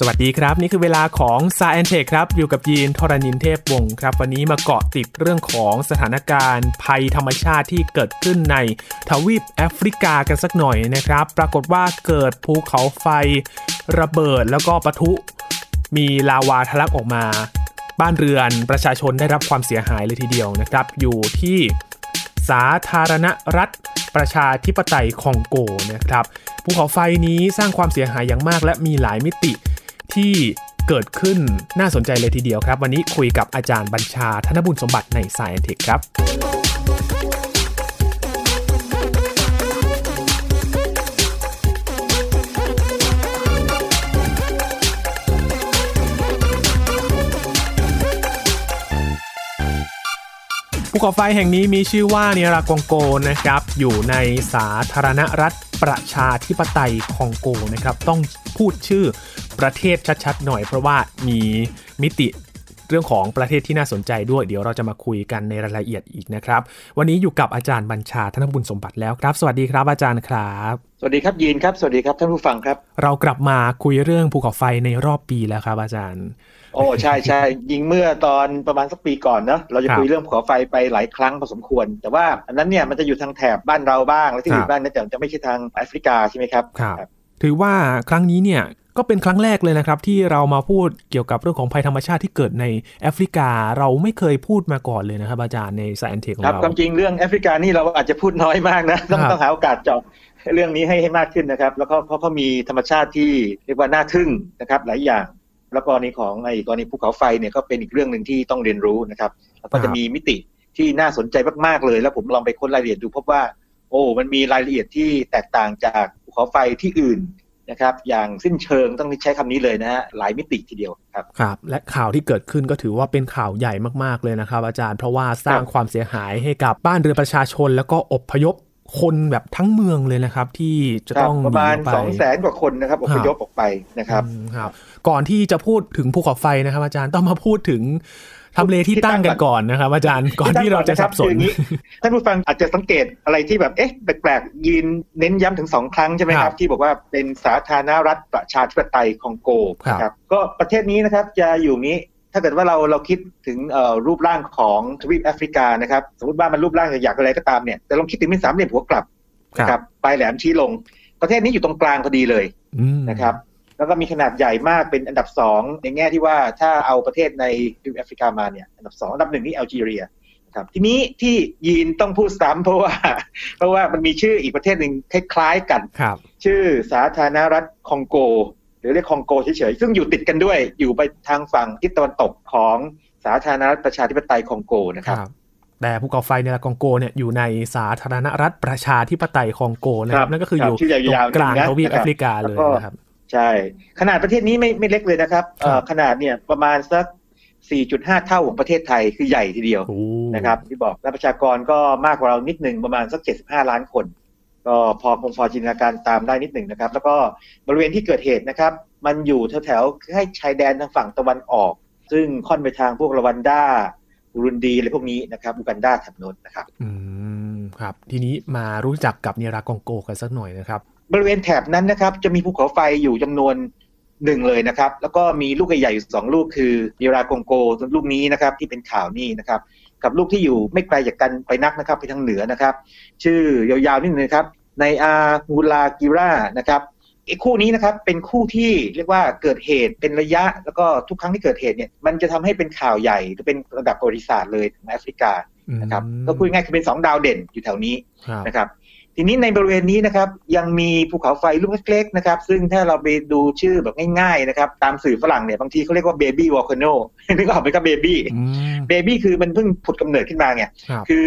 สวัสดีครับ นี่คือเวลาของ s า e n t e c h ครับ อยู่กับยีนทรณินเทพวงศ์ครับ วันนี้มาเกาะติดเรื่องของสถานการณ์ ภัยธรรมชาติที่เกิดขึ้นในทวีปแอฟริกากันสักหน่อยนะครับ ปรากฏว่าเกิดภูเขาไฟระเบิดแล้วก็ปะทุ มีลาวาทะลักออกมา บ้านเรือนประชาชนได้รับความเสียหายเลยทีเดียวนะครับ อยู่ที่สาธารณรัฐประชาธิปไตยคองโกนะครับภูเขาไฟนี้สร้างความเสียหายอย่างมากและมีหลายมิติ ที่เกิดขึ้นน่าสนใจเลยทีเดียวครับ วันนี้คุยกับอาจารย์บัญชาธนบุญสมบัติในสายเทคครับภูเขาไฟแห่งนี้มีชื่อว่าเนรากองโกนะครับ อยู่ในสาธารณรัฐประชาธิปไตยคองโกนะครับ ต้อง พูดชื่อประเทศชัดๆหน่อย เพราะว่ามีมิติเรื่องของประเทศที่น่าสนใจด้วย เดี๋ยวเราจะมาคุยกันในรายละเอียดอีกนะครับ วันนี้อยู่กับอาจารย์บัญชาธนบุญสมบัติแล้วครับ สวัสดีครับอาจารย์ครับ สวัสดีครับยีนครับ สวัสดีครับท่านผู้ฟังครับ เรากลับมาคุยเรื่องภูเขาไฟในรอบปีแล้วครับอาจารย์ โอ้ใช่ใช่ยิงเมื่อตอนประมาณสักปีก่อนเนาะเราจะคุยเรื่องภูเขาไฟไปหลายครั้งพอสมควร แต่ว่าอันนั้นเนี่ยมันจะอยู่ทางแถบบ้านเราบ้างและที่อื่นบ้างนะแต่จะไม่ใช่ทางแอฟริกาใช่ไหมครับครับ ถือว่าครั้งนี้เนี่ยก็เป็นครั้งแรกเลยนะครับ ที่เรามาพูดเกี่ยวกับเรื่องของภัยธรรมชาติที่เกิดในแอฟริกาเราไม่เคยพูดมาก่อนเลยนะครับอาจารย์ในสายอันเทคของเราครับความจริงเรื่องแอฟริกานี่เราอาจจะพูดน้อยมากนะต้องต้องหาโอกาสเจาะเรื่องนี้ให้ให้มากขึ้นนะครับ แล้วก็เพราะเขามีธรรมชาติที่เรียกว่าน่าทึ่งนะครับ หลายอย่าง แล้วกรณีของไอ้กรณีภูเขาไฟเนี่ยก็เป็นอีกเรื่องหนึ่งที่ต้องเรียนรู้นะครับแล้วก็จะมีมิติที่น่าสนใจมากๆเลย แล้วผมลองไปค้นรายละเอียดดูพบว่า โอ้มันมีรายละเอียดที่แตกต่างจาก ขาไฟที่อื่นนะครับอย่างสิ้นเชิงต้องใช้คำนี้เลยนะฮะหลายมิติทีเดียวครับครับและข่าวที่เกิดขึ้นก็ถือว่าเป็นข่าวใหญ่มากๆเลยนะครับ อาจารย์เพราะว่าสร้างความเสียหายให้กับบ้านเรือนประชาชน แล้วก็อบพยพคนแบบทั้งเมืองเลยนะครับ ที่จะต้องประมาณสองแสนกว่าคนนะครับอพยพออกไปนะครับครับ ก่อนที่จะพูดถึงภูเขาไฟนะครับ อาจารย์ต้องมาพูดถึง ทำเลที่ตั้งกันก่อนนะครับ อาจารย์ก่อนที่เราจะสับสนท่านผู้ฟังอาจจะสังเกตอะไรที่แบบเอ๊ะแปลกๆยืนเน้นย้ำถึงสองครั้งใช่ไหมครับ ที่บอกว่าเป็นสาธารณรัฐประชาธิปไตยคองโกครับก็ประเทศนี้นะครับจะอยู่นี้ถ้าเกิดว่าเราเราคิดถึงรูปร่างของทวีปแอฟริกานะครับสมมติว่ามันรูปร่างอยากอะไรก็ตามเนี่ยแต่ลองคิดถึงเป็นสามเหลี่ยมหัวกลับนะครับปลายแหลมชี้ลง ประเทศนี้อยู่ตรงกลางพอดีเลยนะครับ แล้วก็มีขนาดใหญ่มากเป็นอันดับสองในแง่ที่ว่าถ้าเอาประเทศในแอฟริกามาเนี่ยอันดับสองอันดับหนึ่งนี่แอลจีเรียครับทีนี้ที่ยีนต้องพูดซ้ำเพราะว่า เพราะว่ามันมีชื่ออีกประเทศหนึ่งคล้ายๆกันชื่อสาธารณรัฐคองโก หรือเรียกคองโกเฉยๆซึ่งอยู่ติดกันด้วย อยู่ไปทางฝั่งทิศตะวันตกของสาธารณรัฐประชาธิปไตยคองโกนะครับแต่ภูเขาไฟในคองโกเนี่ยอยู่ในสาธารณรัฐประชาธิปไตยคองโกนะครับนั่นก็คืออยู่ตรงกลางทวีปแอฟริกาเลยนะครับ ใช่ ขนาดประเทศนี้ไม่ไม่เล็กเลยนะครับขนาดเนี่ยประมาณสัก 4.5 เท่าของประเทศไทยคือใหญ่ทีเดียวนะครับที่บอกและประชากรก็มากกว่าเรานิดหนึ่งประมาณสัก 75 ล้านคน ก็พอคงพอจินตนาการตามได้นิดหนึ่งนะครับ แล้วก็บริเวณที่เกิดเหตุนะครับ มันอยู่แถวๆให้ชายแดนทางฝั่งตะวันออก ซึ่งค่อนไปทางพวกรวันดาบุรุนดีอะไรพวกนี้นะครับอูกันดาแถบโน้นนะครับ อืม ครับ ทีนี้มารู้จักกับเนรากองโกกันสักหน่อยนะครับ บริเวณแถบนั้นนะครับ จะมีภูเขาไฟอยู่จำนวนหนึ่งเลยนะครับ แล้วก็มีลูกใหญ่ๆอยู่สองลูกคือเดีรากงโกลูกนี้นะครับที่เป็นข่าวนี่นะครับ กับลูกที่อยู่ไม่ไกลจากกันไปนักนะครับไปทางเหนือนะครับ ชื่อยาวๆนิดนึงครับในอาฮูลากิรานะครับไอ้คู่นี้นะครับเป็นคู่ที่เรียกว่าเกิดเหตุเป็นระยะ แล้วก็ทุกครั้งที่เกิดเหตุเนี่ยมันจะทำให้เป็นข่าวใหญ่จะเป็นระดับประวัติศาสตร์เลยของแอฟริกานะครับก็พูดง่ายคือเป็นสองดาวเด่นอยู่แถวนี้นะครับ ทีนี้ในบริเวณนี้นะครับยังมีภูเขาไฟลูกเล็กๆนะครับซึ่งถ้าเราไปดูชื่อแบบง่ายๆนะครับตามสื่อฝรั่งเนี่ยบางทีเขาเรียกว่าเบบี้วอลคโนนึกออกไหมครับเบบี้เบบี้คือมันเพิ่งผุดกำเนิดขึ้นมาเนี่ยคือ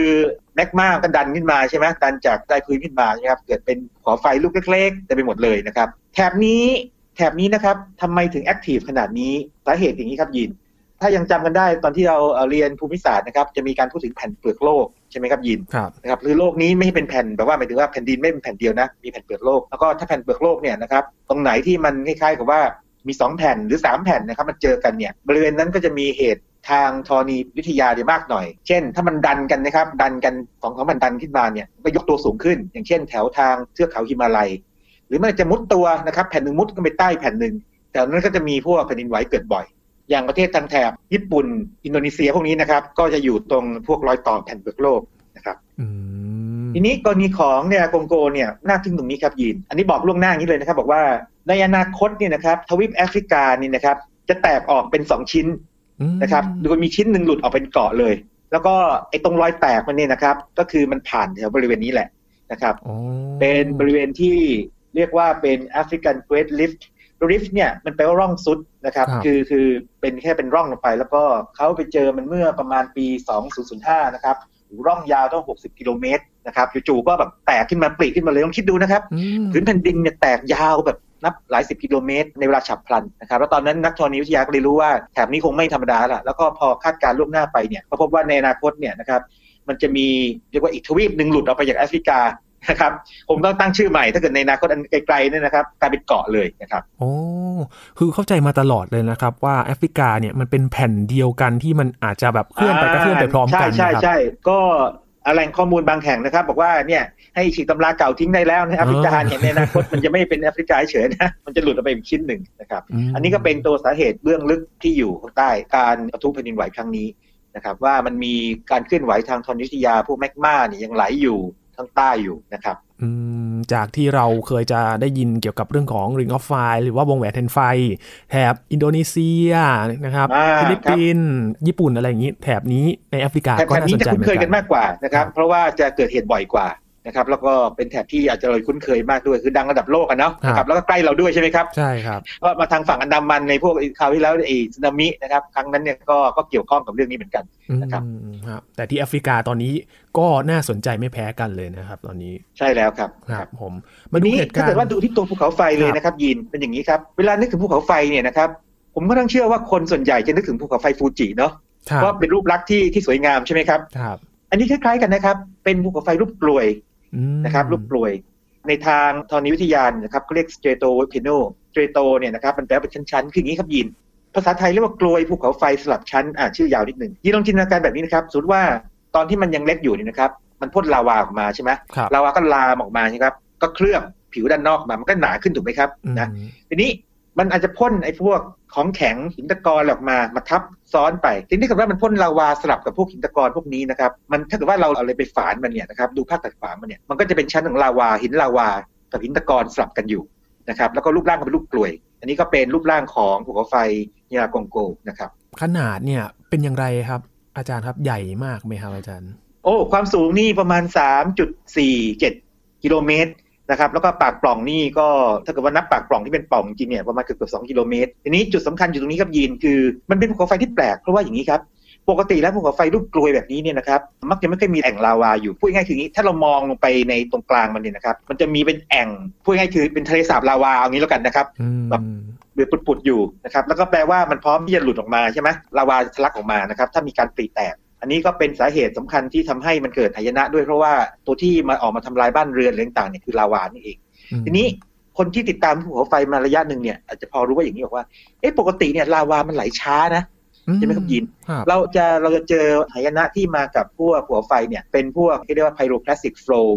แมกมาก็ดันขึ้นมาใช่ไหมดันจากใต้พื้นขึ้นมาใช่ไหมครับเกิดเป็นภูเขาไฟลูกเล็กๆแต่ไปหมดเลยนะครับแถบนี้แถบนี้นะครับทำไมถึงแอคทีฟขนาดนี้สาเหตุอย่างนี้ครับยินถ้ายังจำกันได้ตอนที่เราเรียนภูมิศาสตร์นะครับจะมีการพูดถึงแผ่นเปลือกโลก ใช่ไหมครับยินนะครับคือโลกนี้ไม่ใช่เป็นแผ่นแบบว่าหมายถึงว่าแผ่นดินไม่เป็นแผ่นเดียวนะมีแผ่นเปลือกโลกแล้วก็ถ้าแผ่นเปลือกโลกเนี่ยนะครับตรงไหนที่มันคล้ายๆกับว่ามี 2 แผ่นหรือ 3 แผ่นนะครับมันเจอกันเนี่ยบริเวณนั้นก็จะมีเหตุทางธรณีวิทยาเดียมากหน่อย เช่น ถ้ามันดันกันนะครับดันกันสองของมันดันขึ้นมาเนี่ยก็ยกตัวสูงขึ้น อย่างเช่น แถวทางเทือกเขาหิมาลัย หรือมันจะมุดตัวนะครับแผ่นหนึ่งมุดก็ไปใต้แผ่นหนึ่งแต่นั้นก็จะมีพวกแผ่นดินไหวเกิดบ่อย อย่างประเทศทางแถบญี่ปุ่น อินโดนีเซียพวกนี้นะครับ ก็จะอยู่ตรงพวกรอยต่อแผ่นเปลือกโลกนะครับอืมทีนี้กรณีของเนี่ยกงโกเนี่ยน่าทึ่งตรงนี้ครับยินอันนี้บอกล่วงหน้าอย่างนี้เลยนะครับ บอกว่าในอนาคตเนี่ยนะครับทวีปแอฟริกานี่นะครับ จะแตกออกเป็นสองชิ้นอืมนะครับโดยมีชิ้นหนึ่งหลุดออกเป็นเกาะเลย แล้วก็ไอ้ตรงรอยแตกมันเนี่ยนะครับ ก็คือมันผ่านแถวบริเวณนี้แหละนะครับอ๋อเป็นบริเวณที่เรียกว่าเป็น African Great Rift Rift เนี่ยมันแปลว่าร่องซุดนะครับ คือคือเป็นแค่เป็นร่องลงไป แล้วก็เขาไปเจอมันเมื่อประมาณปี 2005 นะครับร่องยาวต้อง 60 กิโลเมตรนะครับจู่ๆก็แบบแตกขึ้นมาปลีขึ้นมาเลยลองคิดดูนะครับอืมพื้นแผ่นดินเนี่ยแตกยาวแบบนับหลายสิบกิโลเมตรในเวลาฉับพลันนะครับแล้วตอนนั้นนักธรณีวิทยาก็เลยรู้ว่าแถบนี้คงไม่ธรรมดาละแล้วก็พอคาดการณ์ล่วงหน้าไปเนี่ยก็พบว่าในอนาคตเนี่ยนะครับมันจะมีเรียกว่าอีกทวีปหนึ่งหลุดออกไปจากแอฟริกา นะครับผมต้องตั้งชื่อใหม่ถ้าเกิดในอนาคตอันไกลๆเนี่ยนะครับกลายเป็นเกาะเลยนะครับโอ้คือเข้าใจมาตลอดเลยนะครับ ว่าแอฟริกาเนี่ยมันเป็นแผ่นเดียวกันที่มันอาจจะแบบเคลื่อนไปก็เคลื่อนไปพร้อมกันใช่นะครับใช่ใช่ก็แหล่งข้อมูลบางแห่งนะครับ บอกว่าเนี่ยให้ฉีกตำราเก่าทิ้งได้แล้วในแอฟริกาเนี่ยในอนาคตมันจะไม่เป็นแอฟริกาเฉยๆนะมันจะหลุดออกไปอีกชิ้นหนึ่งนะครับมอันนี้ก็เป็นตัวสาเหตุเบื้องลึกที่อยู่ข้างใต้การปะทุแผ่นดินไหวครั้งนี้นะครับว่ามันมีการเคลื่อนไหวทางธรณีวิทยาพวกแมกมาเนี่ยยังไหลอยู่ ข้างใต้อยู่นะครับอืมจากที่เราเคยจะได้ยินเกี่ยวกับเรื่องของ Ring of Fire หรือว่าวงแหวนแห่งไฟ แถบอินโดนีเซียนะครับอ่าฟิลิปปินส์ญี่ปุ่นอะไรอย่างนี้ แถบนี้ในแอฟริกาแถบก็แถบน่านี้สนจะใจคุ้เหมืนอนเคยกักันนมากกว่านะครับ เพราะว่าจะเกิดเหตุบ่อยกว่า นะครับแล้วก็เป็นแถบที่อาจจะเราคุ้นเคยมากด้วยคือดังระดับโลกอะเนาะนะครับแล้วก็ใกล้เราด้วยใช่ไหมครับใช่ครับก็มาทางฝั่งอันดามันในพวกคราวที่แล้วไอ้สึนามินะครับครั้งนั้นเนี่ยก็ก็เกี่ยวข้องกับเรื่องนี้เหมือนกันนะครับอืมครับแต่ที่แอฟริกาตอนนี้ก็น่าสนใจไม่แพ้กันเลยนะครับ ตอนนี้ใช่แล้วครับครับผมมาดูนี้เหตุกาถ้ารเกิดว่าณ์ดูที่ตัวภูเขาไฟเลยนะครับยินเป็นอย่างนี้ครับเวลานึกถึงภูเขาไฟเนี่ยนะครับผมก็ต้องเชื่อว่าคนส่วนใหญ่จะนึกถึงภูเขาไฟฟูจิเนาะครับเพราะเป็นรูปลักษณ์ที่ที่สวยงามใช่ไหมครับครับ อันนี้คล้ายๆกันนะครับเป็นภูเขาไฟรูปกรวยอืม นะครับรูปกรวยในทางธรณีวิทยานะครับเขาเรียก stratovolcano strato เนี่ยนะครับมันแปลว่าเป็นชั้นๆ คืออย่างนี้ครับยิน ภาษาไทยเรียกว่ากรวยภูเขาไฟสลับชั้นอ่าชื่อยาวนิดหนึ่งยินลองจินตนาการแบบนี้นะครับสมมติว่าตอนที่มันยังเล็กอยู่เนี่ยนะครับ มันพ่นลาวาออกมาใช่ไหมครับลาวาก็ลามออกมาใช่ไหมครับ ก็เคลือบผิวด้านนอกมา มันก็หนาขึ้นถูกไหมครับนะอืมทีนี้ มันอาจจะพ่นไอ้พวกของแข็งหินตะกอนออกมามาทับซ้อนไปทีนี้ถ้าเกิดว่ามันพ่นลาวาสลับกับพวกหินตะกอนพวกนี้นะครับมันถ้าเกิดว่าเราเอาอะไรไปฝานมันเนี่ยนะครับดูภาพตัดฝานมันเนี่ยมันก็จะเป็นชั้นของลาวาหินลาวากับหินตะกอนสลับกันอยู่นะครับแล้วก็รูปร่างก็เป็นรูปกลวย อันนี้ก็เป็นรูปร่างของภูเขาไฟยากงโกนะครับขนาดเนี่ยเป็นอย่างไรครับอาจารย์ครับใหญ่มากไหมครับอาจารย์ โอ้ความสูงนี่ประมาณ 3.47 กิโลเมตร นะครับแล้วก็ปากปล่องนี่ก็ถ้าเกิดว่านับปากปล่องที่เป็นปล่องจริงเนี่ยประมาณเกือบๆ2กิโลเมตรทีนี้จุดสำคัญอยู่ตรงนี้ครับยีนคือมันเป็นภูเขาไฟที่แปลกเพราะว่าอย่างนี้ครับปกติแล้วภูเขาไฟรูปกลวยแบบนี้เนี่ยนะครับมักจะไม่ค่อยมีแอ่งลาวาอยู่พูดง่ายๆคืออย่างนี้ ถ้าเรามองลงไปในตรงกลางมันเนี่ยนะครับ มันจะมีเป็นแอ่งพูดง่ายๆคือเป็นทะเลสาบลาวาเอางี้แล้วกันนะครับอืมแบบเบือปุดๆอยู่นะครับแล้วก็แปลว่ามันพร้อมที่จะหลุดออกมาใช่ไหมลาวาทะลักออกมานะครับถ้ามีการปริแตก อันนี้ก็เป็นสาเหตุสำคัญที่ทำให้มันเกิดหายนะด้วยเพราะว่าตัวที่มาออกมาทำลายบ้านเรือนอะไรต่างๆเนี่ยคือลาวานี่เองอืมทีนี้คนที่ติดตามภูเขาไฟมาระยะหนึ่งเนี่ยอาจจะพอรู้ว่าอย่างนี้บอกว่าเอ๊ะปกติเนี่ยลาวามันไหลช้านะใช่ไหมครับยินครับเราจะเราจะเจอหายนะที่มากับพวกภูเขาไฟเนี่ยเป็นพวกที่เรียกว่า pyroclastic flow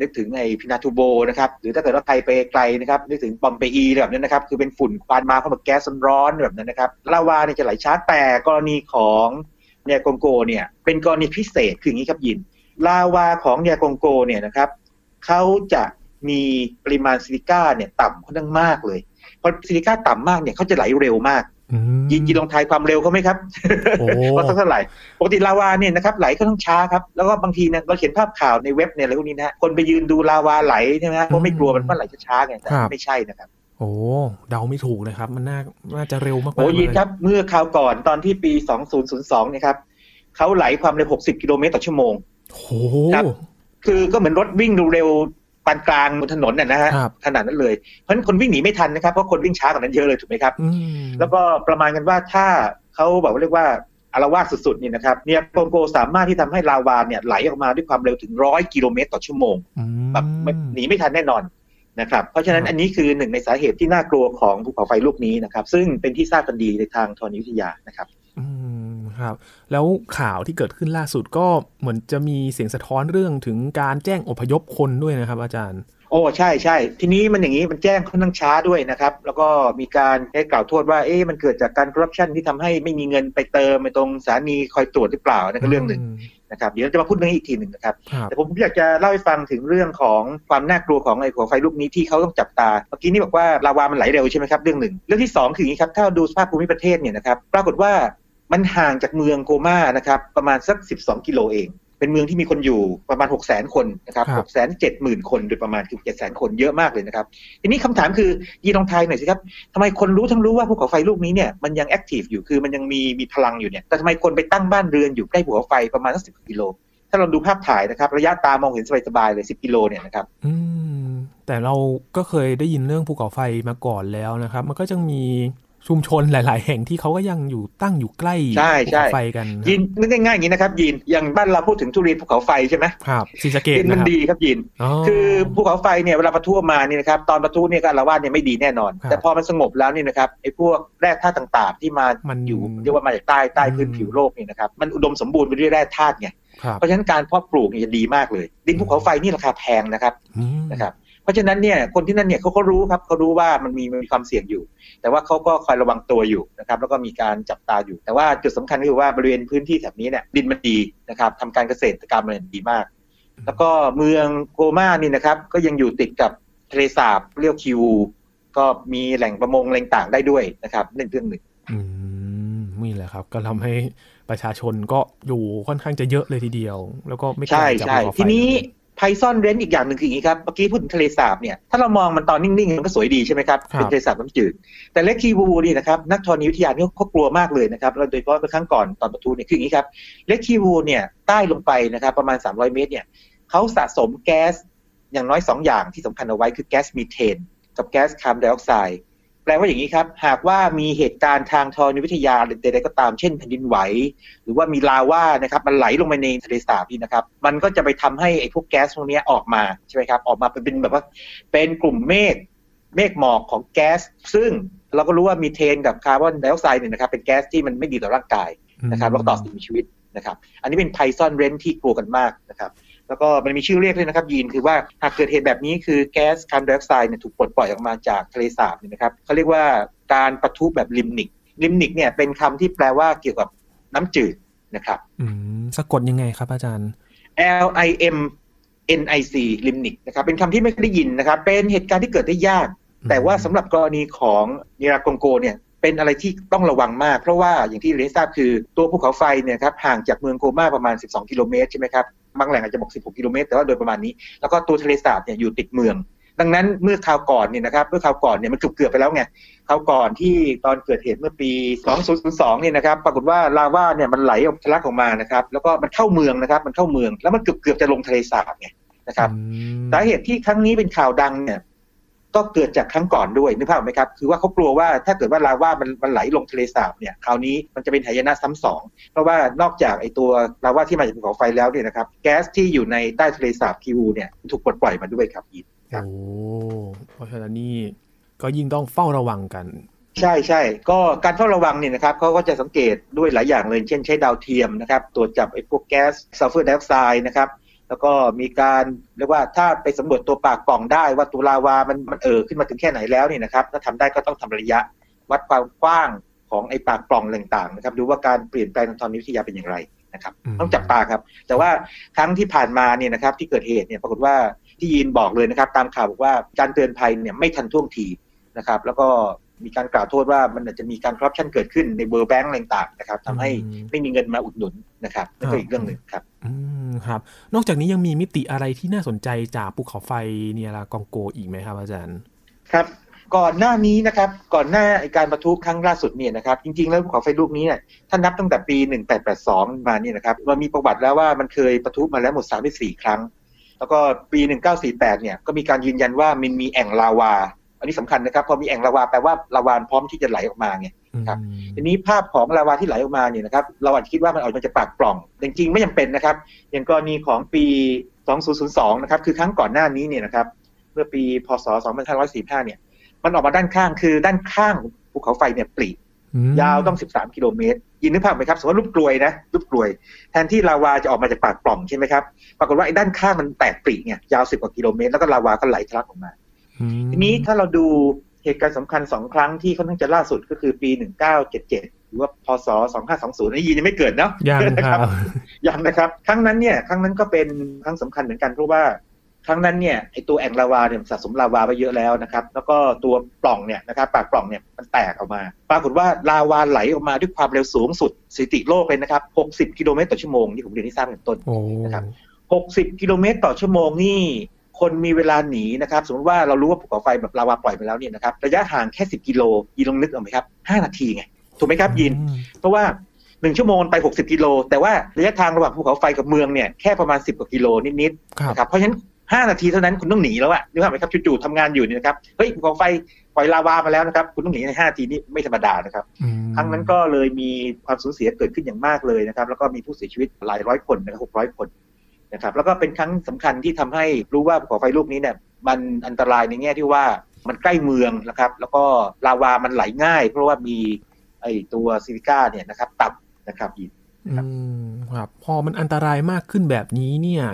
นึกถึงไอ้พินาทูโบนะครับ หรือถ้าเกิดว่าใครไปไกลนะครับ นึกถึงปอมเปอีแบบนั้นนะครับ คือเป็นฝุ่นควันมาพร้อมกับแก๊สร้อนๆแบบนั้นนะครับลาวาเนี่ยจะไหลช้าแต่กรณีของ เนียกงโกเนี่ยเป็นกรณีพิเศษคืออย่างนี้ครับยิน ลาวาของเนียกงโกเนี่ยนะครับเขาจะมีปริมาณซิลิก้าเนี่ยต่ำค่อนข้างมากเลยพอซิลิก้าต่ำมากเนี่ยเขาจะไหลเร็วมากอืมยินยินลองทายความเร็วเขาไหมครับโอ้ว่าสักเท่าไหร่ปกติลาวาเนี่ยนะครับไหลค่อนข้างช้าครับแล้วก็บางทีเนี่ยเราเขียนภาพข่าวในเว็บเนี่ยอะไรพวกนี้นะฮะคนไปยืนดูลาวาไหลใช่ไหมฮะเพราะไม่กลัวมันว่าไหลช้าๆไงแต่ไม่ใช่นะครับโอ้เดาไม่ถูกเลยครับ มันน่าน่าจะเร็วมากๆโอ้ยินเลยครับ เมื่อคราวก่อนตอนที่ปี 2002เนี่ยครับเขาไหลความเร็ว 60 กิโลเมตรต่อชั่วโมงโอ้ครับคือก็เหมือนรถวิ่งเร็วปานกลางบนถนนน่ะนะฮะครับขนาดนั้นเลย เพราะฉะนั้นคนวิ่งหนีไม่ทันนะครับ เพราะคนวิ่งช้ากว่านั้นเยอะเลยถูกไหมครับอืมแล้วก็ประมาณกันว่าถ้าเขาแบบว่าเรียกว่าอารวาสสุดๆนี่นะครับเนี่ยโกงโกสามารถที่ทำให้ลาวาเนี่ยไหลออกมาด้วยความเร็วถึงร้อยกิโลเมตรต่อชั่วโมงอืมแบบไม่หนีไม่ทันแน่นอน นะครับเพราะฉะนั้นครับอันนี้คือหนึ่งในสาเหตุที่น่ากลัวของภูเขาไฟลูกนี้นะครับ ซึ่งเป็นที่ทราบกันดีในทางธรณีวิทยานะครับ อืมครับ แล้วข่าวที่เกิดขึ้นล่าสุดก็เหมือนจะมีเสียงสะท้อนเรื่องถึงการแจ้งอพยพคนด้วยนะครับ อาจารย์โโอ้ใช่ใช่ทีนี้มันอย่างนี้มันแจ้งค่อนข้างช้าด้วยนะครับ แล้วก็มีการให้กล่าวโทษว่าเอ๊ะมันเกิดจากการคอร์รัปชันที่ทำให้ไม่มีเงินไปเติมไปตรงสถานีคอยตรวจหรือเปล่านั่นก็เรื่องหนึ่ง นะครับเดี๋ยวจะมาพูดเรื่องนี้อีกทีหนึ่งนะครับ แต่ผมอยากจะเล่าให้ฟังถึงเรื่องของความน่ากลัวของไอ้หัวไฟลูกนี้ที่เขาต้องจับตา เมื่อกี้นี่บอกว่าลาวามันไหลเร็วใช่ไหมครับเรื่องหนึ่งเรื่องที่ 2 คืออย่างนี้ครับถ้าดูสภาพภูมิประเทศเนี่ยนะครับปรากฏว่ามันห่างจากเมืองโกมานะครับประมาณสัก 12 กิโลเอง เป็นเมืองที่มีคนอยู่ประมาณ 6 0 0 0 0คนนะครับ6 7 0 0 0 0คนโดยประมาณคือ7 0 0 0 0คนเยอะมากเลยนะครับ ทีนี้คำถามคือยีนองไทยหน่อยสิครับทำไมคนรู้ทั้งรู้ว่าภูเขาไฟลูกนี้เนี่ยมันยังแอคทีฟอยู่คือมันยังมีมีพลังอยู่เนี่ยแต่ทำไมคนไปตั้งบ้านเรือนอยู่ใกล้ภูเขาไฟประมาณสักสิบกิโลถ้าเราดูภาพถ่ายนะครับ ระยะตามองเห็นสบายๆเลยสิบกิโลเนี่ยนะครับอืมแต่เราก็เคยได้ยินเรื่องภูเขาไฟมาก่อนแล้วนะครับ มันก็จะมี ชุมชนหลาย ๆ แห่งที่เขาก็ยังอยู่ตั้งอยู่ใกล้ภูเขาไฟกันยินนึกง่ายๆอย่างนี้นะครับ ยินอย่างบ้านเราพูดถึงทุเรียนภูเขาไฟใช่ไหมครับศรีสะเกดมันดีครับยิน คือภูเขาไฟเนี่ยเวลาปะทุมาเนี่ยนะครับตอนปะทุเนี่ยการละว่าเนี่ยไม่ดีแน่นอน แต่พอมันสงบแล้วนี่นะครับไอ้พวกแร่ธาตุต่าง ๆ ที่มามันอยู่เรียกว่ามาจากใต้ใต้พื้นผิวโลกนี่นะครับมันอุดมสมบูรณ์ไปด้วยแร่ธาตุไงเพราะฉะนั้นการเพาะปลูกเนี่ยจะดีมากเลย ดินภูเขาไฟนี่ราคาแพงนะครับนะครับ เพราะฉะนั้นเนี่ยคนที่นั่นเนี่ยเขาก็รู้ครับเขารู้ว่ามันมีมันมีความเสี่ยงอยู่ แต่ว่าเขาก็คอยระวังตัวอยู่นะครับแล้วก็มีการจับตาอยู่ แต่ว่าจุดสำคัญก็คือว่าบริเวณพื้นที่แถบนี้เนี่ยดินมันดีนะครับทำการเกษตรกรรมมันดีมาก แล้วก็เมืองโกมานี่นะครับก็ยังอยู่ติดกับทะเลสาบเรียกคิว ก็มีแหล่งประมงแหล่งต่างได้ด้วยนะครับนั่นเรื่องหนึ่งอืมนี่แหละครับ ก็ทำให้ประชาชนก็อยู่ค่อนข้างจะเยอะเลยทีเดียว แล้วก็ไม่ไกลจากภูเขาไฟทีนี้ ไพซอนเรนอีกอย่างหนึ่งคืออย่างนี้ครับ เมื่อกี้พูดถึงทะเลสาบเนี่ยถ้าเรามองมันตอนนิ่งๆ มันก็สวยดีใช่ไหมครับ เป็นทะเลสาบน้ำจืด แต่เล็กคีวูนี่นะครับนักธรณีวิทยานี่เขากลัวมากเลยนะครับโดยเฉพาะเมื่อครั้งก่อนตอนประตูเนี่ยคืออย่างนี้ครับเล็กคีวูเนี่ยใต้ลงไปนะครับประมาณ 300 เมตรเนี่ยเขาสะสมแก๊สอย่างน้อย 2 อย่างที่สำคัญเอาไว้คือแก๊สมีเทน กับแก๊สคาร์บอนไดออกไซด์ แปลว่าอย่างนี้ครับ หากว่ามีเหตุการณ์ทางธรณีวิทยาหรือใดๆก็ตามเช่นแผ่นดินไหว หรือว่ามีลาว่านะครับมันไหลลงไปในทะเลสาบนี่นะครับ มันก็จะไปทำให้ไอ้พวกแก๊สพวกนี้ออกมาใช่ไหมครับออกมาเป็นแบบว่าเป็นกลุ่มเมฆเมฆหมอกของแก๊ส ซึ่งเราก็รู้ว่ามีเทนกับคาร์บอนไดออกไซด์เนี่ยนะครับเป็นแก๊สที่มันไม่ดีต่อร่างกายนะครับแล้วก็ต่อสิ่งมีชีวิตนะครับ อันนี้เป็นไพซอนเรนที่กลัวกันมากนะครับ แล้วก็มันมีชื่อเรียกเลยนะครับยีนคือว่าหากเกิดเหตุแบบนี้คือแก๊สคาร์บอนไดออกไซด์เนี่ยถูกปลดปล่อยออกมาจากทะเลสาบเนี่ยนะครับเขาเรียกว่าการปะทุแบบ limnic limnic เนี่ยเป็นคำที่แปลว่าเกี่ยวกับน้ำจืดนะครับอืมสะกดยังไงครับอาจารย์ L I M N I C limnic นะครับเป็นคำที่ไม่เคยได้ยินนะครับ เป็นเหตุการณ์ที่เกิดได้ยาก แต่ว่าสำหรับกรณีของนิรากงโกเนี่ยเป็นอะไรที่ต้องระวังมาก เพราะว่าอย่างที่เรียนทราบคือตัวภูเขาไฟเนี่ยครับห่างจากเมืองโกมาประมาณ 12 กิโลเมตรใช่ไหมครับ บางแหล่งอาจจะบอก 16 กิโลเมตรแต่ว่าโดยประมาณนี้ แล้วก็ตัวทะเลสาบเนี่ยอยู่ติดเมือง ดังนั้นเมื่อคราวก่อนเนี่ยนะครับเมื่อคราวก่อนเนี่ยมันเกือบเกือบไปแล้วไงคราวก่อนที่ตอนเกิดเหตุเมื่อปี 2002 เนี่ยนะครับ ปรากฏว่าลาวาเนี่ยมันไหลออกทะลักออกมานะครับแล้วก็มันเข้าเมืองนะครับ มันเข้าเมืองแล้วมันเกือบเกือบจะลงทะเลสาบไงนะครับสาเหตุที่ครั้งนี้เป็นข่าวดังเนี่ย ก็เกิดจากครั้งก่อนด้วยนึกภาพไหมครับ คือว่าเขากลัวว่าถ้าเกิดว่าลาวามันมันไหลลงทะเลสาบเนี่ยคราวนี้มันจะเป็นหายนะซ้ำสอง เพราะว่านอกจากไอตัวลาวาที่มาจากภูเขาไฟแล้วเนี่ยนะครับ แก๊สที่อยู่ในใต้ทะเลสาบคิวูเนี่ยถูกปลดปล่อยมาด้วยครับยินโอ้เพราะฉะนั้นนี่ก็ยิ่งต้องเฝ้าระวังกันใช่ใช่ก็การเฝ้าระวังเนี่ยนะครับเขาก็จะสังเกตด้วยหลายอย่างเลย เช่นใช้ดาวเทียมนะครับตรวจจับไอ้พวกแก๊สซัลเฟอร์ไดออกไซด์นะครับ แล้วก็มีการเรียกว่าถ้าไปสำรวจตัวปากปล่องได้ว่าตัวลาวามันมันเอ่อขึ้นมาถึงแค่ไหนแล้วเนี่ยนะครับถ้าทำได้ก็ต้องทำระยะวัดความกว้างของไอ้ปากปล่องต่างๆนะครับดูว่าการเปลี่ยนแปลงทางธรณีวิทยาเป็นอย่างไรนะครับต้องจับตาครับ แต่ว่าครั้งที่ผ่านมาเนี่ยนะครับที่เกิดเหตุเนี่ยปรากฏว่าที่ยีนบอกเลยนะครับ ตามข่าวบอกว่าการเตือนภัยเนี่ยไม่ทันท่วงทีนะครับ แล้วก็ มีการกล่าวโทษว่ามันอาจจะมีการคอร์รัปชันเกิดขึ้นในเบอร์แบงก์ต่างๆนะครับทำให้ไม่มีเงินมาอุดหนุนนะครับนั่นก็อีกเรื่องหนึ่งครับอืมครับ นอกจากนี้ยังมีมิติอะไรที่น่าสนใจจากภูเขาไฟเนียรากองโกอีกไหมครับอาจารย์ครับก่อนหน้านี้นะครับก่อนหน้าการประทุครั้งล่าสุดเนี่ยนะครับจริงๆแล้วภูเขาไฟลูกนี้เนี่ยถ้านับตั้งแต่ปี 1882 มาเนี่ยนะครับมันมีประวัติแล้วว่ามันเคยประทุมาแล้วหมด 34 ครั้ง แล้วก็ปี 1948 เนี่ยก็มีการยืนยันว่ามันมีแอ่งลาวา อันนี้สำคัญนะครับพอมีแอ่งลาวาแปลว่าลาวาพร้อมที่จะไหลออกมาไงครับทีนี้ภาพของลาวาที่ไหลออกมาเนี่ยนะครับเราอาจจะคิดว่ามันออกมาจากปากปล่องจริงๆไม่จำเป็นนะครับอย่างกรณีของปี 2002 นะครับคือครั้งก่อนหน้านี้เนี่ยนะครับเมื่อปีพศ 2545 เนี่ยมันออกมาด้านข้างคือด้านข้างภูเขาไฟเนี่ยปลียาวต้อง 13 กิโลเมตร ยินนึกภาพไหมครับ สมมติลูกกลวยนะลูกกลวย แทนที่ลาวาจะออกมาจากปากปล่องใช่ไหมครับ ปรากฏว่าไอ้ด้านข้างมันแตกปริเนี่ยยาว 10 กว่ากิโลเมตร แล้วก็ลาวาก็ไหลทะลักออกมา ทีนี้ถ้าเราดูเหตุการณ์สำคัญสองครั้งที่ค่อนข้างจะล่าสุดก็คือปี 1977 หรือว่าพศ 2520นี่ยินยังไม่เกิดเนาะยังครับยังนะครับ ครั้งนั้นเนี่ยครั้งนั้นก็เป็นครั้งสำคัญเหมือนกันเพราะว่าครั้งนั้นเนี่ยไอตัวแอ่งลาวาเนี่ยสะสมลาวาไปเยอะแล้วนะครับ แล้วก็ตัวปล่องเนี่ยนะครับปากปล่องเนี่ยมันแตกออกมา ปรากฏว่าลาวาไหลออกมาด้วยความเร็วสูงสุดสถิติโลกเลยนะครับ 60 กิโลเมตรต่อชั่วโมงที่ผมเรียนให้ทราบเป็นต้นโอ้นะครับ 60 กิโลเมตรต่อชั่วโมงนี่ คนมีเวลาหนีนะครับ สมมติว่าเรารู้ว่าภูเขาไฟแบบลาวาปล่อยไปแล้วเนี่ยนะครับระยะห่างแค่ 10 กิโลยินลองนึกเอาไหมครับ5นาทีไงถูกไหมครับยิน เพราะว่าหนึ่งชั่วโมงไป 60 กิโล แต่ว่าระยะทางระหว่างภูเขาไฟกับเมืองเนี่ยแค่ประมาณ 10 กว่ากิโลนิดๆครับนะครับเพราะฉะนั้น5นาทีเท่านั้นคุณต้องหนีแล้วอะนึกภาพไหมครับจู่ๆทำงานอยู่เนี่ยนะครับเฮ้ยภูเขาไฟปล่อยลาวามาแล้วนะครับคุณต้องหนีใน5นาทีนี่ไม่ธรรมดานะครับอืมครั้งนั้นก็เลยมีความสูญเสียเกิดขึ้นอย่างมากเลยนะครับแล้วก็มีผู้เสียชีวิตหลายร้อยคนนะครับหกร้อยคน นะครับแล้วก็เป็นครั้งสำคัญที่ทำให้รู้ว่าภูเขาไฟลูกนี้เนี่ยมันอันตรายในแง่ที่ว่ามันใกล้เมืองนะครับ แล้วก็ลาวามันไหลง่าย เพราะว่ามีไอตัวซิลิก้าเนี่ยนะครับต่ำนะครับอีกอืมครับพอมันอันตรายมากขึ้นแบบนี้เนี่ย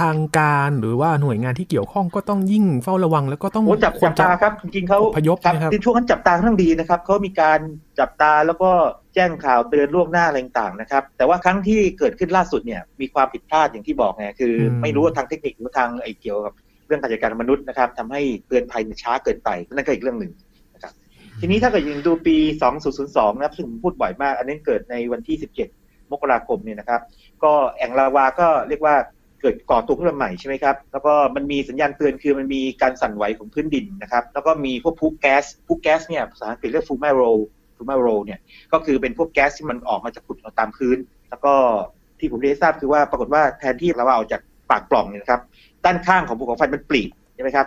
ทางการหรือว่าหน่วยงานที่เกี่ยวข้องก็ต้องยิ่งเฝ้าระวัง แล้วก็ต้องโอ้จับควจัรบตาครับจริงๆเขาอพยพครับนะครับในช่วงนั้นจับตาค่อนข้างดีนะครับเขามีการจับตาแล้วก็ แจ้งข่าวเตือนล่วงหน้าอะไรต่างๆนะครับ แต่ว่าครั้งที่เกิดขึ้นล่าสุดเนี่ยมีความผิดพลาดอย่างที่บอกไงคืออมไม่รู้ว่าทางเทคนิคหรือว่าทางไอ้เกี่ยวกับเรื่องการจัดการมนุษย์นะครับทำให้เตือนภัยมันช้าเกินไปนั่นก็อีกเรื่องหนึ่งนะครับทีนี้ถ้าเกิดยังดูปี 2002 นะครับซึ่งผมพูดบ่อยมาก อันนี้เกิดในวันที่ 17 มกราคมเนี่ยนะครับ ก็แอ่งลาวาก็เรียกว่าเกิดก่อตัวขึ้นมาใหม่ใช่ไหมครับ แล้วก็มันมีสัญญาณเตือนคือมันมีการสั่นไหวของพื้นดินนะครับ แล้วก็มีพวกพุแก๊สพุแก๊สเนี่ยภาษาอังกฤษเรียกฟูมาโร ฟูมาโรเนี่ยก็คือเป็นพวกแก๊สที่มันออกมาจากผุดตามพื้น แล้วก็ที่ผมได้ทราบคือว่าปรากฏว่าแทนที่ลาวาออกจากปากปล่องเนี่ยนะครับด้านข้างของภูเขาไฟมันปริใช่ไหมครับ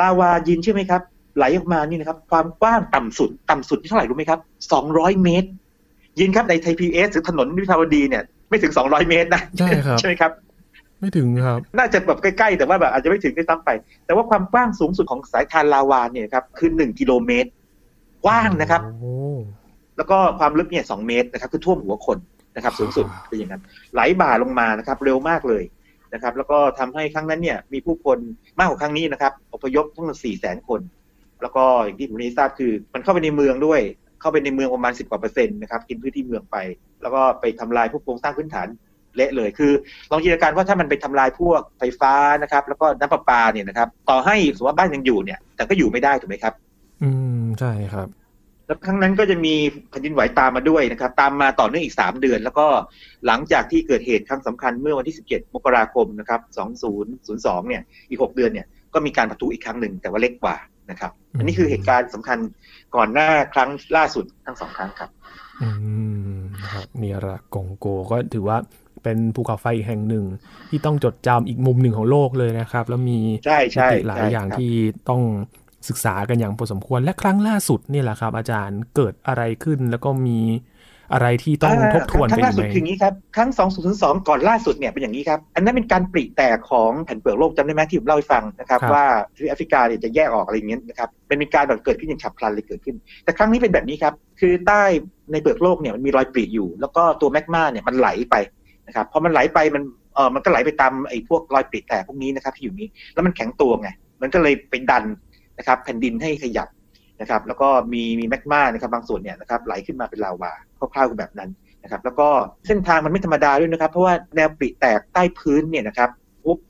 ลาวายินใช่ไหมครับไหลออกมานี่นะครับความกว้างต่ำสุด ต่ำสุดที่เท่าไหร่รู้ไหมครับ 200 เมตร ยินครับในไทยพีบีเอสหรือถนนวิภาวดีเนี่ยไม่ถึง 200 เมตรนะใช่ครับใช่ไหมครับ ไม่ถึงครับ น่าจะแบบใกล้ๆ แต่ว่าแบบอาจจะไม่ถึงได้ซ้ำไป แต่ว่าความกว้างสูงสุดของสายธารลาวาเนี่ยครับคือหนึ่งกิโลเมตรก ว้างนะครับโอ้แล้วก็ความลึกเนี่ยสองเมตรนะครับ คือท่วมหัวคนนะครับ สูงสุดเป็นอย่างนั้น ไหลบ่าลงมานะครับ เร็วมากเลยนะครับ แล้วก็ทำให้ครั้งนั้นเนี่ยมีผู้คนมากกว่าครั้งนี้นะครับอพยพทั้งหมดสี่แสนคน แล้วก็อย่างที่ผมได้ทราบคือ มันเข้าไปในเมืองด้วย เข้าไปในเมืองประมาณสิบกว่าเปอร์เซ็นต์นะครับกินพื้นที่เมืองไป แล้วก็ไปทำลายพวกโครงสร้างพื้นฐานเละเลยคือลองจินตนาการว่าถ้ามันไปทำลายพวกไฟฟ้านะครับ แล้วก็น้ำประปาเนี่ยนะครับ ต่อให้สมมติว่าบ้านยังอยู่เนี่ย แต่ก็อยู่ไม่ได้ถูกไหมครับ อืมใช่ครับ แล้วครั้งนั้นก็จะมีแผ่นดินไหวตามมาด้วยนะครับ ตามมาต่อเนื่องอีก3เดือน แล้วก็หลังจากที่เกิดเหตุครั้งสำคัญเมื่อวันที่17มกราคมนะครับ2002เนี่ยอีก6เดือนเนี่ยก็มีการปะทุอีกครั้งหนึ่งแต่ว่าเล็กกว่านะครับ อันนี้คือเหตุการณ์สำคัญก่อนหน้าครั้งล่าสุดทั้งสองครั้งครับ อืมครับเนียระกงโกก็ถือว่าเป็นภูเขาไฟอีกแห่งหนึ่ง ที่ต้องจดจำอีกมุมหนึ่งของโลกเลยนะครับ แล้วมีใช่ใช่มิติหลายใช่อย่างครับที่ต้อง ศึกษากันอย่างพอสมควรและครั้งล่าสุดนี่แหละครับ อาจารย์เกิดอะไรขึ้นแล้วก็มีอะไรที่ต้องทบทวนครั้กันงอล่ายู่สุไหดมคืออย่างนี้ครับ ครั้ง 2002 ก่อนล่าสุดเนี่ยเป็นอย่างนี้ครับ อันนั้นเป็นการปริแตกของแผ่นเปลือกโลกจำได้ไหมที่ผมเล่าให้ฟังนะครับครับว่าที่แอฟริกาเนี่ยจะแยกออกอะไรอย่างเงี้ยนะครับเป็นการแบบเกิดขึ้นอย่างฉับพลันเลยเกิดขึ้น แต่ครั้งนี้เป็นแบบนี้ครับ คือใต้ในเปลือกโลกเนี่ยมันมีรอยปริอยู่ แล้วก็ตัวแมกมาเนี่ยมันไหลไปนะครับพอมันไหลไปมันเออมันก็ไหลไปตามไอ้พวกรอยปริแตกพวกนี้นะครับที่อยู่นี้แล้วมันแข็งตัวไงมันก็เลยไปดัน นะครับแผ่นดินให้ขยับนะครับแล้วก็มีมีแมกมานะครับบางส่วนเนี่ยนะครับไหลขึ้นมาเป็นลาวาคร่าวๆแบบนั้นนะครับแล้วก็เส้นทางมันไม่ธรรมดาด้วยนะครับ เพราะว่าแนวปริแตกใต้พื้นเนี่ยนะครับ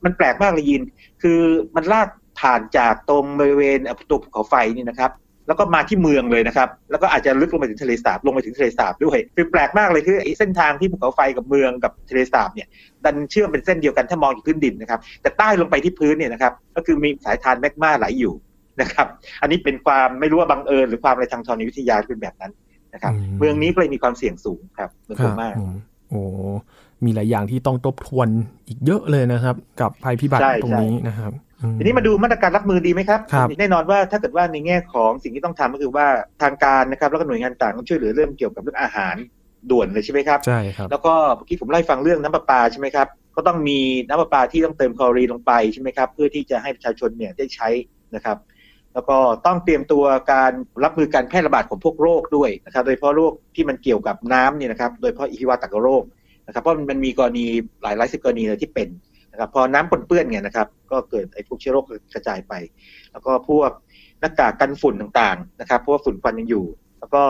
มันแปลกมากเลยยิน คือมันลาดผ่านจากตรงบริเวณตัวภูเขาไฟนี่นะครับแล้วก็มาที่เมืองเลยนะครับ แล้วก็อาจจะลึกลงไปถึงทะเลสาบ ลงไปถึงทะเลสาบด้วย คือแปลกมากเลยคือไอ้เส้นทางที่ภูเขาไฟกับเมืองกับทะเลสาบเนี่ยดันเชื่อมเป็นเส้นเดียวกันถ้ามองจากพื้นดินนะครับ แต่ใต้ลงไปที่พื้นเนี่ยนะครับ ก็คือมีสายทานแมกมาไหลอยู่ นะครับ อันนี้เป็นความไม่รู้ว่าบังเอิญหรือความอะไรทางธรณีวิทยาเป็นแบบนั้นนะครับอืมเมืองนี้ก็เลยมีความเสี่ยงสูงครับเมืองคโกรับมาอืมโอ้มีหลายอย่างที่ต้องทบทวนอีกเยอะเลยนะครับ กับภัยพิบัติใช่ตรงนี้นะครับอืมทีนี้มาดูมาตรการรับมือดีไหมครับครับแน่นอนว่าถ้าเกิดว่าในแง่ของสิ่งที่ต้องทำก็คือว่าทางการนะครับแล้วก็หน่วยงานต่างต้องช่วยเหลือเรื่องเกี่ยวกับเรื่องอาหารด่วนเลยใช่ไหมครับใช่ครับแล้วก็เมื่อกี้ผมไล่าให้ฟังเรื่องน้ำประปาใช่ไหมครับก็ต้องมีน้ำประปาที่ต้องเติมคลอรีนลงไปใช่ไหมครับเพื่อที่จะให้ประชาชนเนี่ยได้ใช้นะครับ แล้วก็ต้องเตรียมตัวการรับมือการแพร่ระบาดของพวกโรคด้วยนะครับ โดยเฉพาะโรคที่มันเกี่ยวกับน้ำเนี่ยนะครับ โดยเฉพาะอีฮิวาตกโรคนะครับ เพราะมันมีกรณีหลายหลายสิบกรณีเลยที่เป็นนะครับพอน้ำปนเปื้อนเนี่ยนะครับ ก็เกิดไอ้พวกเชื้อโรคกระจายไป แล้วก็พวกหน้ากากกันฝุ่นต่างๆนะครับเพราะว่าฝุ่นควันยังอยู่ แล้วก็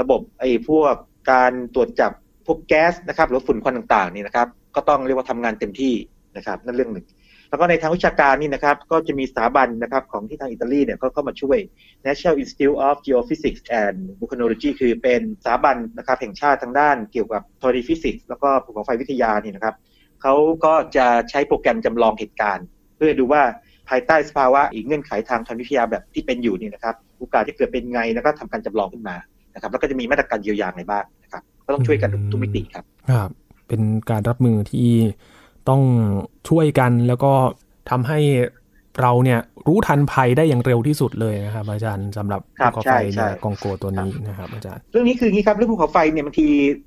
ระบบไอ้พวกการตรวจจับพวกแก๊สนะครับหรือฝุ่นควันต่างๆนี่นะครับ ก็ต้องเรียกว่าทำงานเต็มที่นะครับ นั่นเรื่องหนึ่ง แล้วก็ในทางวิชาการนี่นะครับก็จะมีสถาบันนะครับของที่ทางอิตาลีเนี่ยก็เข้ามาช่วย National Institute of Geophysics and Volcanology คือเป็นสถาบันนะครับแห่งชาติทางด้านเกี่ยวกับธรณีฟิสิกส์แล้วก็ภูเขาไฟวิทยานี่นะครับเขาก็จะใช้โปรแกรมจำลองเหตุการณ์ เพื่อดูว่าภายใต้สภาวะอีกเงื่อนไขทางธรณีวิทยาแบบที่เป็นอยู่นี่นะครับโอกาสที่เกิดเป็นไงแล้วก็ทำการจำลองขึ้นมานะครับแล้วก็จะมีมาตรการเยียวยาในบ้างนะครับก็ต้องช่วยกันทุกมิติครับครับเป็นการรับมือที่ ต้องช่วยกันแล้วก็ทำให้เราเนี่ยรู้ทันภัยได้อย่างเร็วที่สุดเลยนะครับ อาจารย์สำหรับครัภูบเขาไฟใช่ในใช่กองโกตัวนี้นะครับ อาจารย์ เรื่องนี้คืออย่างนี้ครับเรื่องภูเขาไฟเนี่ยบางที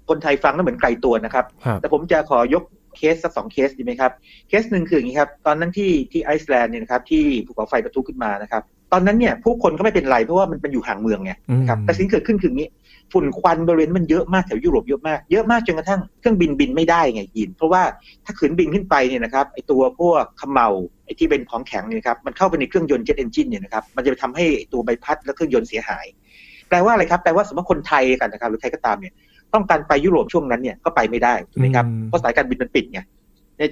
คนไทยฟังแล้วเหมือนไกลตัวนะครับครับ แต่ผมจะขอยกเคสสักสองเคสดีไหมครับ เคสหนึ่งคืออย่างนี้ครับ ตอนนั้นที่ที่ไอซ์แลนด์เนี่ยนะครับที่ภูเขาไฟประทุขึ้นมานะครับ ตอนนั้นเนี่ยผู้คนก็ไม่เป็นไรเพราะว่ามันเป็นอยู่ห่างเมืองไงนะครับอืมแต่สิ่งที่เกิดขึ้นคืออย่างนี้ฝุ่นควันบริเวณมันเยอะมากแถวยุโรปเยอะมากเยอะมากจนกระทั่งเครื่องบินบินไม่ได้ไงยิน เพราะว่าถ้าขืนบินขึ้นไปเนี่ยนะครับไอตัวพวกเขม่าไอที่เป็นของแข็งเนี่ยนะครับมันเข้าไปในเครื่องยนต์ jet engine เนี่ยนะครับมันจะไปทำให้ตัวใบพัดและเครื่องยนต์เสียหาย แปลว่าอะไรครับแปลว่าสมมติคนไทยกันนะครับหรือใครก็ตามเนี่ยต้องการไปยุโรปช่วงนั้นเนี่ยก็ไปไม่ได้ถูกไหมครับอืมเพราะสายการบินมันปิดไงเนี่ย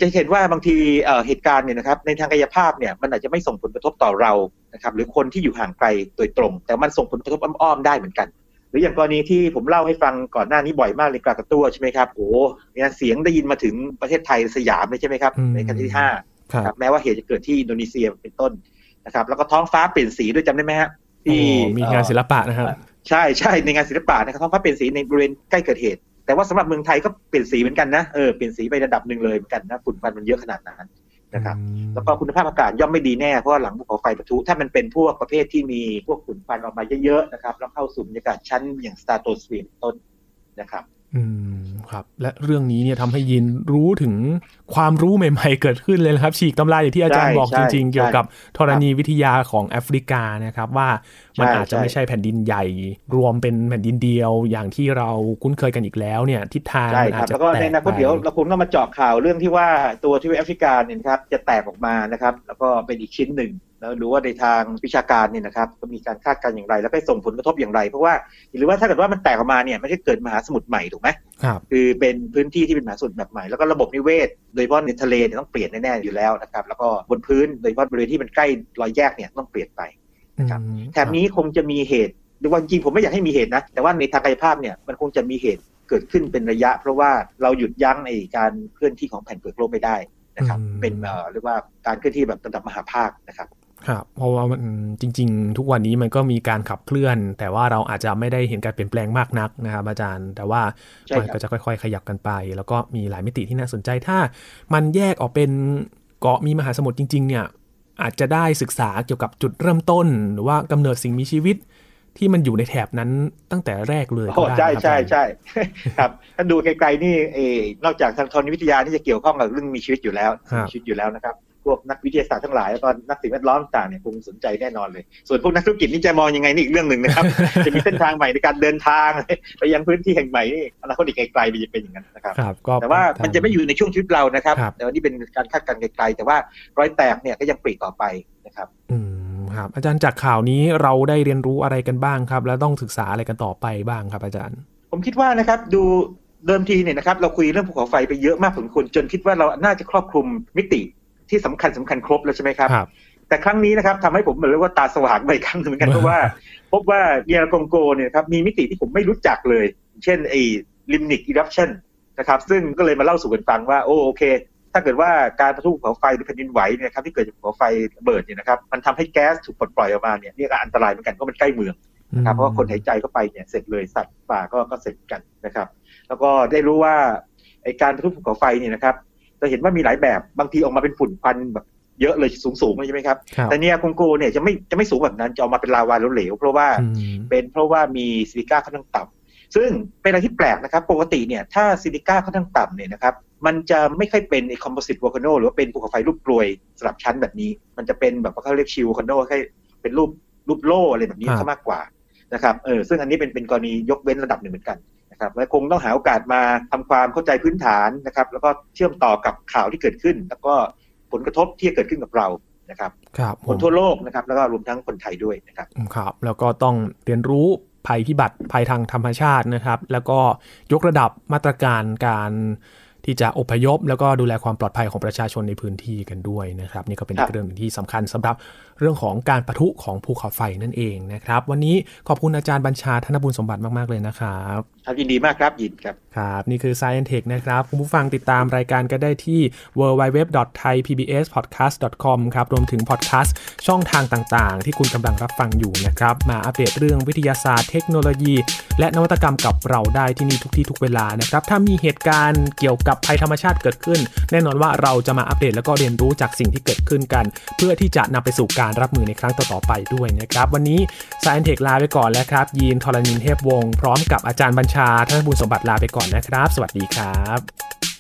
จะเห็นว่าบางทีเอ่อเหตุการณ์เนี่ยนะครับในทางกายภาพเนี่ยมันอาจจะไม่ส่งผลกระทบต่อเรานะครับหรือคนที่อยู่ห่างไกลโดยตรง แต่มันส่งผลกระทบอ้อมๆได้เหมือนกัน หรืออย่างกรณีที่ผมเล่าให้ฟังก่อนหน้านี้บ่อยมากเลยกรากระตั้วใช่ไหมครับโอ้โหเนี่ยเสียงได้ยินมาถึงประเทศไทยสยามเลยใช่ไหมครับอืมในกันที่ห้าครับครับแม้ว่าเหตุจะเกิดที่อินโดนีเซียเป็นต้นนะครับแล้วก็ท้องฟ้าเปลี่ยนสีด้วยจำได้ไหมฮะโอ้ที่มีงานศิลปะนะครับใช่ใช่ในงานศิลปะนะครับท้องฟ้าเปลี่ยนสีในบริเวณใกล้เกิดเหตุ แต่ว่าสำหรับเมืองไทยก็เปลี่ยนสีเหมือนกันนะเออเปลี่ยนสีไประดับหนึ่งเลยเหมือนกันนะฝุ่นควันมันเยอะขนาดนั้นนะครับแล้วก็คุณภาพอากาศย่อมไม่ดีแน่เพราะว่าหลังภูเขาไฟปะทุ ถ้ามันเป็นพวกประเภทที่มีพวกฝุ่นควันออกมาเยอะๆนะครับแล้วเข้าสู่บรรยากาศชั้นอย่างสตาร์โตสเฟียร์เป็นต้นนะครับ อืมครับ และเรื่องนี้เนี่ยทำให้ยินรู้ถึงความรู้ใหม่ ๆ เกิดขึ้นเลยนะครับ ฉีกตำราอย่างที่อาจารย์ใช่บอกใช่จริง ๆ เกี่ยวกับธรณีวิทยาของแอฟริกานะครับ ว่ามันใช่อาจจะใช่ไม่ใช่แผ่นดินใหญ่ รวมเป็นแผ่นดินเดียวอย่างที่เราคุ้นเคยกันอีกแล้วเนี่ย ทิศทางใช่มันคอารัจบจะแล้วก็แตในกอนาคตไปเดี๋ยวเราคงต้องมาเจาะข่าวเรื่องที่ว่าตัวทวีปแอฟริกาเนี่ยนะครับจะแตกออกมานะครับ แล้วก็เป็นอีกชิ้นหนึ่ง แล้วหรือว่าในทางวิชาการเนี่ยนะครับก็มีการคาดการณ์อย่างไร แล้วก็ส่งผลกระทบอย่างไร เพราะว่าหรือว่าถ้าเกิดว่ามันแตกออกมาเนี่ยไม่ใช่เกิดมหาสมุทรใหม่ถูกไหมครับคือเป็นพื้นที่ที่เป็นมหาสมุทรแบบใหม่แล้วก็ระบบนิเวศ โดยเฉพาะในทะเลเนี่ยต้องเปลี่ยนแน่ๆอยู่แล้วนะครับแล้วก็บนพื้นโดยเฉพาะบริเวณที่มันใกล้รอยแยกเนี่ยต้องเปลี่ยนไปครับอืมแถบนี้คงจะมีเหตุหรือว่าจริงๆผมไม่อยากให้มีเหตุนะแต่ว่าในทางกายภาพเนี่ยมันคงจะมีเหตุเกิดขึ้นเป็นระยะ เพราะว่าเราหยุดยั้งในการเคลื่อนที่ของแผ่นเปลือกโลกไม่ได้นะครับเป็นเอ่อเรียกว่าการเคลื่อนที่แบบระดับมหาภาคนะครับ ครับเพราะว่ามันจริง ๆ ทุกวันนี้มันก็มีการขับเคลื่อน แต่ว่าเราอาจจะไม่ได้เห็นการเปลี่ยนแปลงมากนักนะครับ อาจารย์ แต่ว่าใช่มันครับก็จะค่อย ๆ ขยับกันไป แล้วก็มีหลายมิติที่น่าสนใจถ้า มันแยกออกเป็นเกาะมีมหาสมุทรจริง ๆ เนี่ย อาจจะได้ศึกษาเกี่ยวกับจุดเริ่มต้น หรือว่ากำเนิดสิ่งมีชีวิต ที่มันอยู่ในแถบนั้นตั้งแต่แรกเลยโอ้ก็ได้ใช่นะครับใช่อาจารย์ใช่ครับถ้าดูไกลๆนี่เออนอกจากทางธรณีวิทยาที่จะเกี่ยวข้องกับเรื่องมีชีวิตอยู่แล้วมีชีวิตอยู่แล้วนะครับ พวกนักวิทยาศาสตร์ทั้งหลายแล้วก็นักสิ่งแวดล้อมต่างเนี่ยคงสนใจแน่นอนเลย ส่วนพวกนักธุรกิจนี่จะมองยังไงนี่อีกเรื่องหนึ่งนะครับ จะมีเส้นทางใหม่ในการเดินทางไปยังพื้นที่แห่งใหม่นี่อนาคตอีกไกลๆมันจะเป็นอย่างนั้นนะครับครับก็แต่ว่ามันจะไม่อยู่ในช่วงชีวิตเรานะครับครับแต่ว่านี่เป็นการคาดการณ์ไกลๆแต่ว่ารอยแตกเนี่ยก็ยังปรีต่อไปนะครับ อืมครับ อาจารย์จากข่าวนี้เราได้เรียนรู้อะไรกันบ้างครับ แล้วต้องศึกษาอะไรกันต่อไปบ้างครับอาจารย์ ผมคิดว่านะครับดูเดิมทีเนี่ยนะครับเราคุยเรื่องภูเขาไฟไปเยอะมากพอสมควรจนคิดว่าเราน่าจะครอบคลุมมิติ ที่สำคัญสำคัญครบแล้วใช่ไหมครับครับ แต่ครั้งนี้นะครับทำให้ผมเหมือนเรียกว่าตาสว่างไปอีกครั้งหนึ่งเหมือนกันเพราะว่า พบว่าเดียร์กงโกเนี่ยนะครับมีมิติที่ผมไม่รู้จักเลย เช่นไอ้ลิมนิกอีรัปชันนะครับซึ่งก็เลยมาเล่าสู่กันฟังว่าโอโอเค ถ้าเกิดว่าการปะทุภูเขาไฟหรือแผ่นดินไหวเนี่ยนะครับที่เกิดจากภูเขาไฟระเบิดเนี่ยนะครับมันทำให้แก๊สถูกปลดปล่อยออกมาเนี่ยนี่ก็อันตรายเหมือนกันเพราะมันใกล้เมืองนะครับเพราะว่าคนหายใจเข้าไปเนี่ยเสร็จเลยสัตว์ป่าก็ก็เสร็จกันนะครับ แล้วก็ได้รู้ว่าไอการปะทุภูเขาไฟเนี่ยนะครับ จะเห็นว่ามีหลายแบบบางทีออกมาเป็นฝุ่นควันแบบเยอะเลยสูงสูงๆเลยใช่ไหมครับครับ แต่เนี่ยกงโกเนี่ยจะไม่จะไม่สูงแบบนั้นจะออกมาเป็นลาวาเหลวๆเพราะว่าอืมเป็นเพราะว่ามีซิลิก้าค่อนข้างต่ำซึ่งเป็นอะไรที่แปลกนะครับปกติเนี่ยถ้าซิลิก้าค่อนข้างต่ำเนี่ยนะครับมันจะไม่ค่อยเป็นไอ composite volcano หรือว่าเป็นภูเขาไฟรูปกลวยสลับชั้นแบบนี้ มันจะเป็นแบบว่าเขาเรียก shield volcano ให้เป็นรูปรูปโล่อะไรแบบนี้ซะมากกว่านะครับเออซึ่งอันนี้เป็นเป็นกรณียกเว้นระดับหนึ่งเหมือนกัน นะครับและคงต้องหาโอกาสมาทำความเข้าใจพื้นฐานนะครับ แล้วก็เชื่อมต่อกับข่าวที่เกิดขึ้น แล้วก็ผลกระทบที่เกิดขึ้นกับเรานะครับครับคนทั่วโลกนะครับแล้วก็รวมทั้งคนไทยด้วยนะครับครับ แล้วก็ต้องเรียนรู้ภัยพิบัติภัยทางธรรมชาตินะครับ แล้วก็ยกระดับมาตรการการที่จะอพยพ แล้วก็ดูแลความปลอดภัยของประชาชนในพื้นที่กันด้วยนะครับ นี่ก็เป็นเรื่องที่สำคัญสำหรับ เรื่องของการประทุของภูเขาไฟนั่นเองนะครับ วันนี้ขอบคุณอาจารย์บัญชาธนบุญสมบัติมาก ๆ เลยนะครับครับยินดีมากครับยินครับครับ นี่คือ Science Tech นะครับ คุณผู้ฟังติดตามรายการก็ได้ที่ www.thaipbspodcast.com ครับ รวมถึงพอดแคสต์ช่องทางต่างๆ ที่คุณกำลังรับฟังอยู่นะครับ มาอัปเดตเรื่องวิทยาศาสตร์เทคโนโลยี และนวัตกรรมกับเราได้ที่นี่ทุกที่ทุกเวลานะครับ ถ้ามีเหตุการณ์เกี่ยวกับภัยธรรมชาติเกิดขึ้น แน่นอนว่าเราจะมาอัปเดตแล้วก็เรียนรู้จากสิ่งที่เกิดขึ้นกัน เพื่อที่จะนำไปสู่การรับมือในครั้งต่อๆไปด้วยนะครับ วันนี้ Science Tech ลาไปก่อนแล้วครับ ยีนทรณินเทพวงศ์พร้อมกับอาจารย์บัญชาท่านบุญสมบัติลาไปก่อนนะครับ สวัสดีครับ